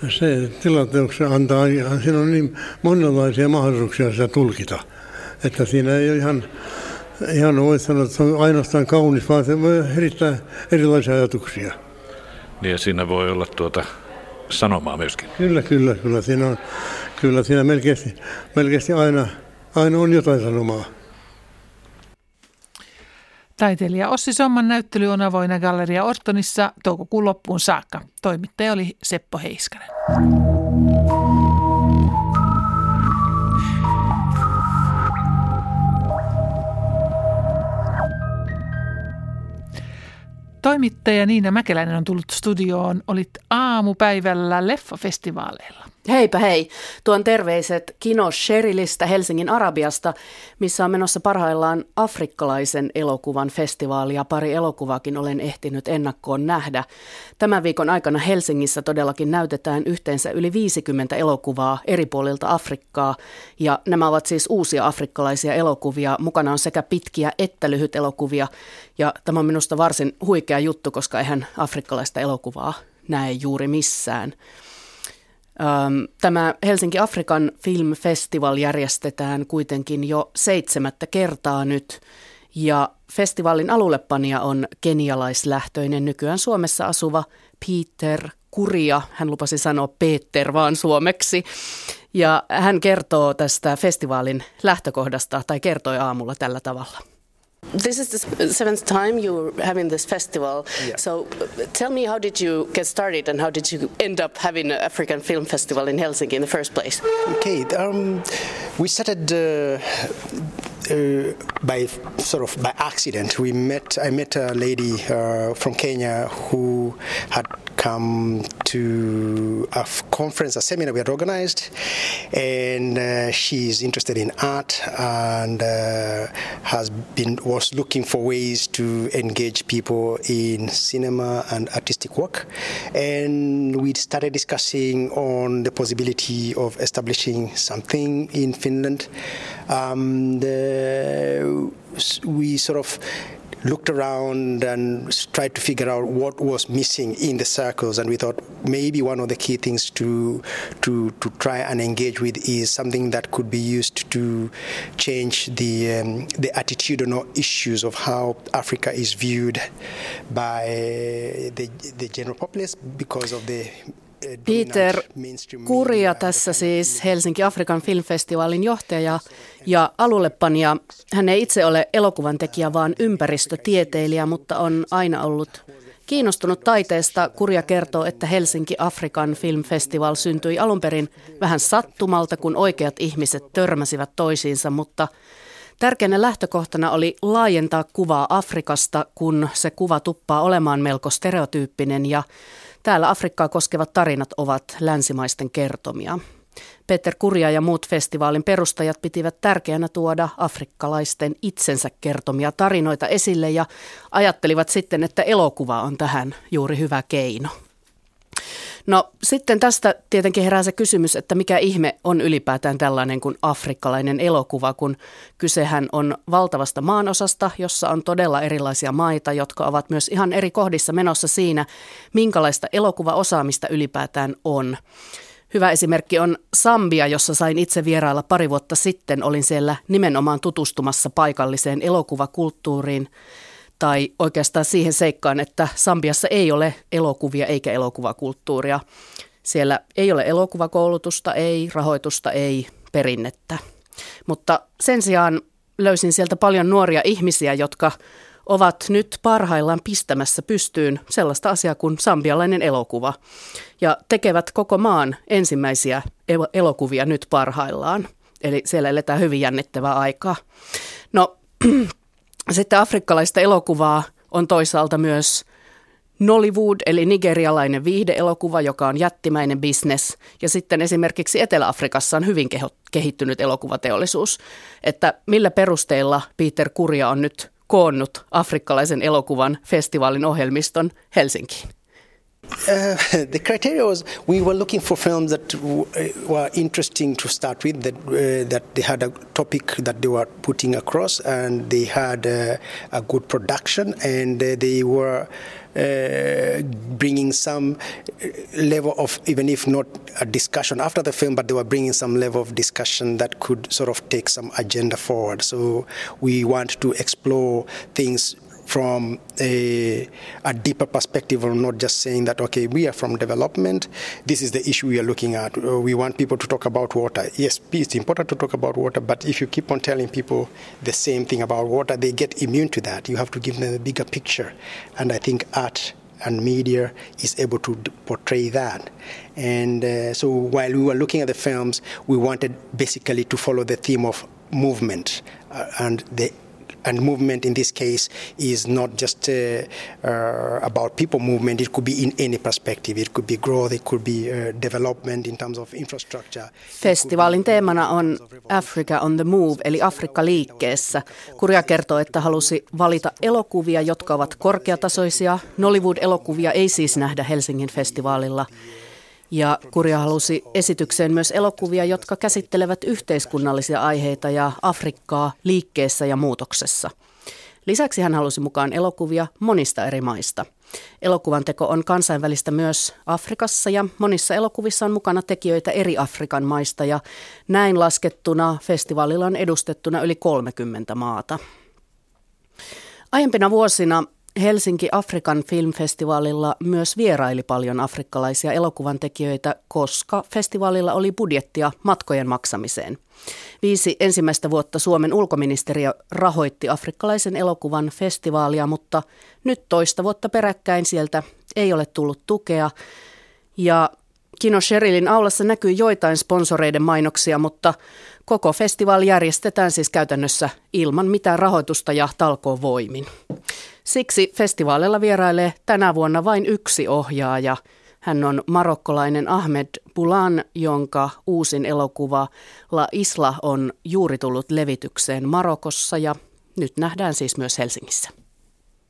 se tilateoksia antaa, siinä on niin monenlaisia mahdollisuuksia sitä tulkita, että siinä ei ole ihan, ihan voi sanoa, että se on ainoastaan kaunis, vaan se voi herittää erilaisia ajatuksia. Niin ja siinä voi olla tuota sanomaa myöskin. Kyllä, kyllä, kyllä. Siinä on, kyllä siinä melkein, melkein aina, aina on jotain sanomaa. Taiteilija Ossi Somman näyttely on avoinna Galleria Ortonissa toukokuun loppuun saakka. Toimittaja oli Seppo Heiskanen. Toimittaja Niina Mäkeläinen on tullut studioon. Olit aamupäivällä leffafestivaaleilla. Heipä hei. Tuon terveiset Kino Sherilistä Helsingin Arabiasta, missä on menossa parhaillaan afrikkalaisen elokuvan festivaali ja pari elokuvakin olen ehtinyt ennakkoon nähdä. Tämän viikon aikana Helsingissä todellakin näytetään yhteensä yli 50 elokuvaa eri puolilta Afrikkaa ja nämä ovat siis uusia afrikkalaisia elokuvia. Mukana on sekä pitkiä että lyhyt elokuvia ja tämä on minusta varsin huikea juttu, koska eihän afrikkalaista elokuvaa näe juuri missään. Tämä Helsinki Afrikan Film Festival järjestetään kuitenkin jo seitsemättä kertaa nyt ja festivaalin alullepanija on kenialaislähtöinen nykyään Suomessa asuva Peter Kuria. Hän lupasi sanoa Peter vaan suomeksi. Ja hän kertoo tästä festivaalin lähtökohdasta tai kertoi aamulla tällä tavalla. This is the seventh time you're having this festival. Yeah. So tell me, how did you get started and how did you end up having an African Film Festival in Helsinki in the first place? Okay, um, we started uh, uh, by sort of by accident. We met. I met a lady uh, from Kenya who had come to a conference, a seminar we had organized, and uh, she's interested in art and uh, has been was looking for ways to engage people in cinema and artistic work, and we started discussing on the possibility of establishing something in Finland. Um, the, we sort of looked around and tried to figure out what was missing in the circles. And we thought maybe one of the key things to to to try and engage with is something that could be used to change the um, the attitudinal issues of how Africa is viewed by the the general populace because of the Peter Kuria tässä siis Helsinki Afrikan Filmfestivaalin johtaja ja alullepanija. Hän ei itse ole elokuvan tekijä, vaan ympäristötieteilijä, mutta on aina ollut kiinnostunut taiteesta. Kuria kertoo, että Helsinki Afrikan Filmfestival syntyi alun perin vähän sattumalta, kun oikeat ihmiset törmäsivät toisiinsa, mutta Tärkeänä lähtökohtana oli laajentaa kuvaa Afrikasta, kun se kuva tuppaa olemaan melko stereotyyppinen ja Täällä Afrikkaa koskevat tarinat ovat länsimaisten kertomia. Peter Kurja ja muut festivaalin perustajat pitivät tärkeänä tuoda afrikkalaisten itsensä kertomia tarinoita esille ja ajattelivat sitten, että elokuva on tähän juuri hyvä keino. No sitten tästä tietenkin herää se kysymys, että mikä ihme on ylipäätään tällainen kuin afrikkalainen elokuva, kun kysehän on valtavasta maanosasta, jossa on todella erilaisia maita, jotka ovat myös ihan eri kohdissa menossa siinä, minkälaista elokuvaosaamista ylipäätään on. Hyvä esimerkki on Sambia, jossa sain itse vierailla pari vuotta sitten. Olin siellä nimenomaan tutustumassa paikalliseen elokuvakulttuuriin tai oikeastaan siihen seikkaan, että Sambiassa ei ole elokuvia eikä elokuvakulttuuria. Siellä ei ole elokuvakoulutusta, ei rahoitusta, ei perinnettä. Mutta sen sijaan löysin sieltä paljon nuoria ihmisiä, jotka ovat nyt parhaillaan pistämässä pystyyn sellaista asiaa kuin sambialainen elokuva ja tekevät koko maan ensimmäisiä elokuvia nyt parhaillaan. Eli siellä eletään hyvin jännittävää aikaa. No [clears throat] sitten afrikkalaista elokuvaa on toisaalta myös Nollywood, eli nigerialainen viihdeelokuva, joka on jättimäinen bisnes. Ja sitten esimerkiksi Etelä-Afrikassa on hyvin kehittynyt elokuvateollisuus. Että millä perusteilla Peter Kurja on nyt koonnut afrikkalaisen elokuvan festivaalin ohjelmiston Helsinkiin? Uh, [laughs] the criteria was we were looking for films that w- uh, were interesting to start with, that uh, that they had a topic that they were putting across, and they had uh, a good production, and uh, they were uh, bringing some level of, even if not a discussion after the film, but they were bringing some level of discussion that could sort of take some agenda forward. So we want to explore things from a, a, deeper perspective of not just saying that, okay, we are from development, this is the issue we are looking at. Uh, we want people to talk about water. Yes, it's important to talk about water, but if you keep on telling people the same thing about water, they get immune to that. You have to give them a bigger picture. And I think art and media is able to portray that. And uh, so while we were looking at the films, we wanted basically to follow the theme of movement uh, and the and movement in this case is not just uh, uh, about people movement. It could be in any perspective. It could be growth. It could be uh, development in terms of infrastructure. Festivaalin teemana on Africa on the Move, eli Afrikka liikkeessä. Kurja kertoo, että halusi valita elokuvia, jotka ovat korkeatasoisia. Nollywood-elokuvia ei siis nähdä Helsingin festivaalilla. Ja Kurja halusi esitykseen myös elokuvia, jotka käsittelevät yhteiskunnallisia aiheita ja Afrikkaa liikkeessä ja muutoksessa. Lisäksi hän halusi mukaan elokuvia monista eri maista. Elokuvan teko on kansainvälistä myös Afrikassa ja monissa elokuvissa on mukana tekijöitä eri Afrikan maista ja näin laskettuna festivaalilla on edustettuna yli 30 maata. Aiempina vuosina Helsinki Afrikan filmfestivaalilla myös vieraili paljon afrikkalaisia elokuvan tekijöitä, koska festivaalilla oli budjettia matkojen maksamiseen. Viisi ensimmäistä vuotta Suomen ulkoministeriö rahoitti afrikkalaisen elokuvan festivaalia, mutta nyt toista vuotta peräkkäin sieltä ei ole tullut tukea. Ja Kino Sherilin aulassa näkyy joitain sponsoreiden mainoksia, mutta koko festivaali järjestetään siis käytännössä ilman mitään rahoitusta ja talkoon voimin. Siksi festivaalilla vierailee tänä vuonna vain yksi ohjaaja. Hän on marokkolainen Ahmed Bulan, jonka uusin elokuva La Isla on juuri tullut levitykseen Marokossa ja nyt nähdään siis myös Helsingissä.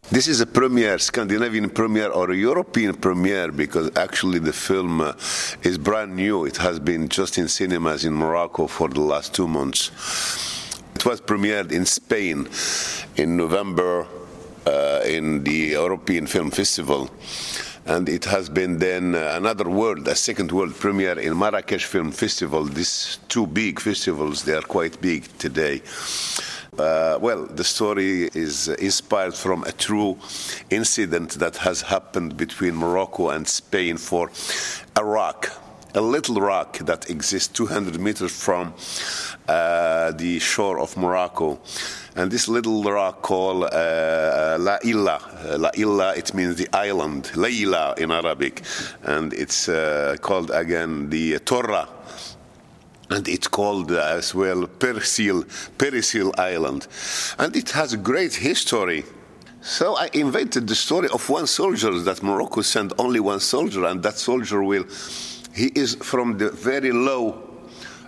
This is a premiere, Scandinavian premiere or a European premiere because actually the film uh, is brand new. It has been just in cinemas in Morocco for the last two months. It was premiered in Spain in November in the European Film Festival. And it has been then uh, another world, a second world premiere in Marrakesh Film Festival. These two big festivals, they are quite big today. Uh, well, the story is inspired from a true incident that has happened between Morocco and Spain for rock, a little rock that exists 200 meters from uh, the shore of Morocco. And this little rock called uh, La Illa, uh, La Illa, it means the island, La Layla in Arabic. And it's uh, called again the Torah. And it's called as well Persil, Perisil Island. And it has a great history. So I invented the story of one soldier that Morocco sent only one soldier, and that soldier will, he is from the very low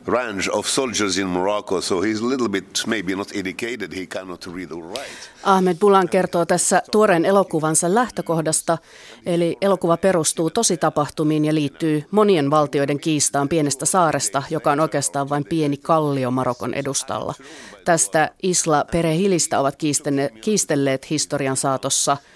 range of soldiers in Morocco, so he's a little bit maybe not educated, he cannot read or write. Ahmed Bulan kertoo tässä tuoreen elokuvansa lähtökohdasta, eli elokuva perustuu tositapahtumiin ja liittyy monien valtioiden kiistaan pienestä saaresta, joka on oikeastaan vain pieni kallio Marokon edustalla. Tästä Isla Perehilistä ovat kiistelleet historian saatossa –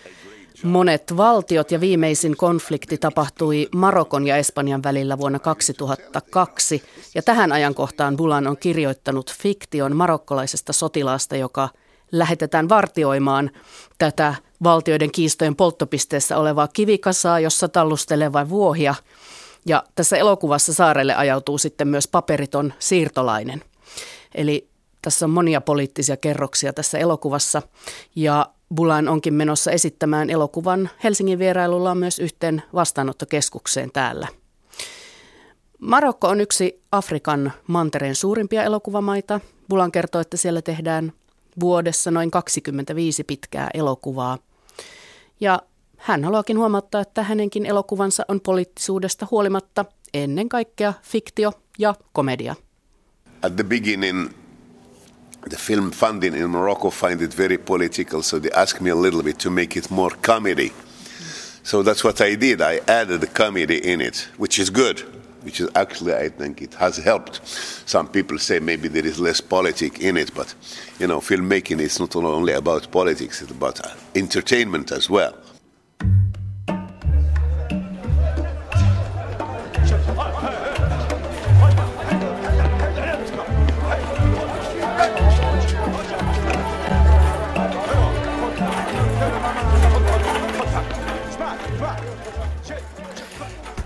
monet valtiot ja viimeisin konflikti tapahtui Marokon ja Espanjan välillä vuonna 2002. Ja tähän ajankohtaan Bulan on kirjoittanut fiktion marokkolaisesta sotilaasta, joka lähetetään vartioimaan tätä valtioiden kiistojen polttopisteessä olevaa kivikasaa, jossa tallustelee vain vuohia. Ja tässä elokuvassa saarelle ajautuu sitten myös paperiton siirtolainen. Eli tässä on monia poliittisia kerroksia tässä elokuvassa ja Bulan onkin menossa esittämään elokuvan Helsingin vierailulla myös yhteen vastaanottokeskukseen täällä. Marokko on yksi Afrikan mantereen suurimpia elokuvamaita. Bulan kertoo, että siellä tehdään vuodessa noin 25 pitkää elokuvaa. Ja hän haluakin huomauttaa, että hänenkin elokuvansa on poliittisuudesta huolimatta ennen kaikkea fiktio ja komedia. At the beginning the film funding in Morocco find it very political, so they asked me a little bit to make it more comedy. So that's what I did. I added the comedy in it, which is good. Which is actually, I think, it has helped. Some people say maybe there is less politics in it, but you know, filmmaking is not only about politics; it's about uh, entertainment as well.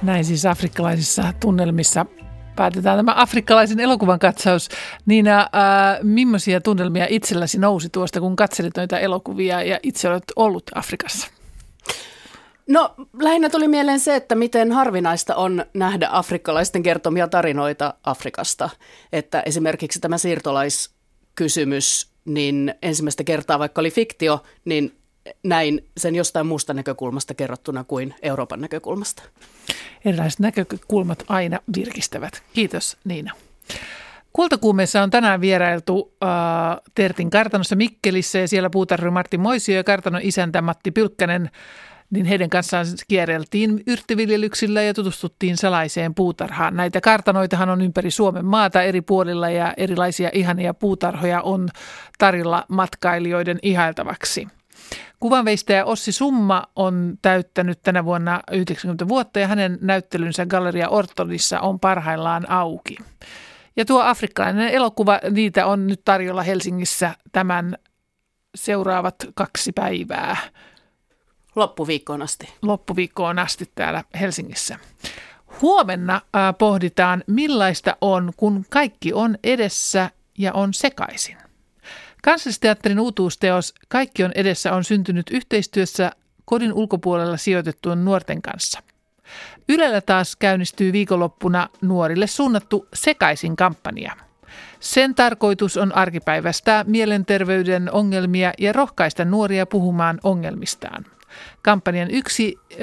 Näin siis afrikkalaisissa tunnelmissa päätetään tämä afrikkalaisen elokuvan katsaus. Niina, ää, millaisia tunnelmia itselläsi nousi tuosta, kun katselit noita elokuvia ja itse olet ollut Afrikassa? No lähinnä tuli mieleen se, että miten harvinaista on nähdä afrikkalaisten kertomia tarinoita Afrikasta. Että esimerkiksi tämä siirtolaiskysymys, niin ensimmäistä kertaa vaikka oli fiktio, niin näin sen jostain muusta näkökulmasta kerrottuna kuin Euroopan näkökulmasta. Erilaiset näkökulmat aina virkistävät. Kiitos Niina. Kultakuumeessa on tänään vierailtu äh, Tertin kartanossa Mikkelissä ja siellä puutarhuri Martti Moisio ja kartanon isäntä Matti Pylkkänen. Niin heidän kanssaan kierreltiin yrttiviljelyksillä ja tutustuttiin salaiseen puutarhaan. Näitä kartanoitahan on ympäri Suomen maata eri puolilla ja erilaisia ihania puutarhoja on tarjolla matkailijoiden ihailtavaksi. Kuvanveistäjä Ossi Summa on täyttänyt tänä vuonna 90 vuotta ja hänen näyttelynsä Galleria Ortonissa on parhaillaan auki. Ja tuo afrikkalainen elokuva, niitä on nyt tarjolla Helsingissä tämän seuraavat kaksi päivää. Loppuviikkoon asti. Loppuviikkoon asti täällä Helsingissä. Huomenna äh, pohditaan, millaista on, kun kaikki on edessä ja on sekaisin. Kansallisteatterin uutuusteos Kaikki on edessä on syntynyt yhteistyössä kodin ulkopuolella sijoitettujen nuorten kanssa. Ylellä taas käynnistyy viikonloppuna nuorille suunnattu Sekaisin kampanja. Sen tarkoitus on arkipäivästää mielenterveyden ongelmia ja rohkaista nuoria puhumaan ongelmistaan. Kampanjan yksi ö,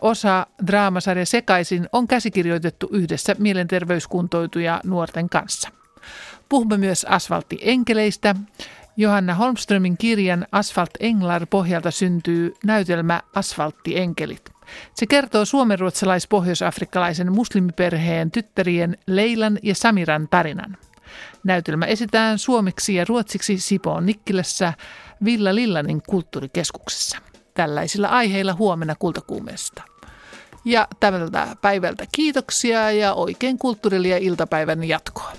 osa draamasarja Sekaisin on käsikirjoitettu yhdessä mielenterveyskuntoituja nuorten kanssa. Puhumme myös asfalttienkeleistä. Johanna Holmströmin kirjan Asfalt Englar pohjalta syntyy näytelmä Asfaltteenkelit. Se kertoo suomenruotsalais-pohjoisafrikkalaisen muslimiperheen tyttärien Leilan ja Samiran tarinan. Näytelmä esitään suomeksi ja ruotsiksi Sipoon Nikkilässä Villa Lillanin kulttuurikeskuksessa. Tällaisilla aiheilla huomenna kultakuumeesta. Ja tältä päivältä kiitoksia ja oikein kulttuurille iltapäivän jatkoa.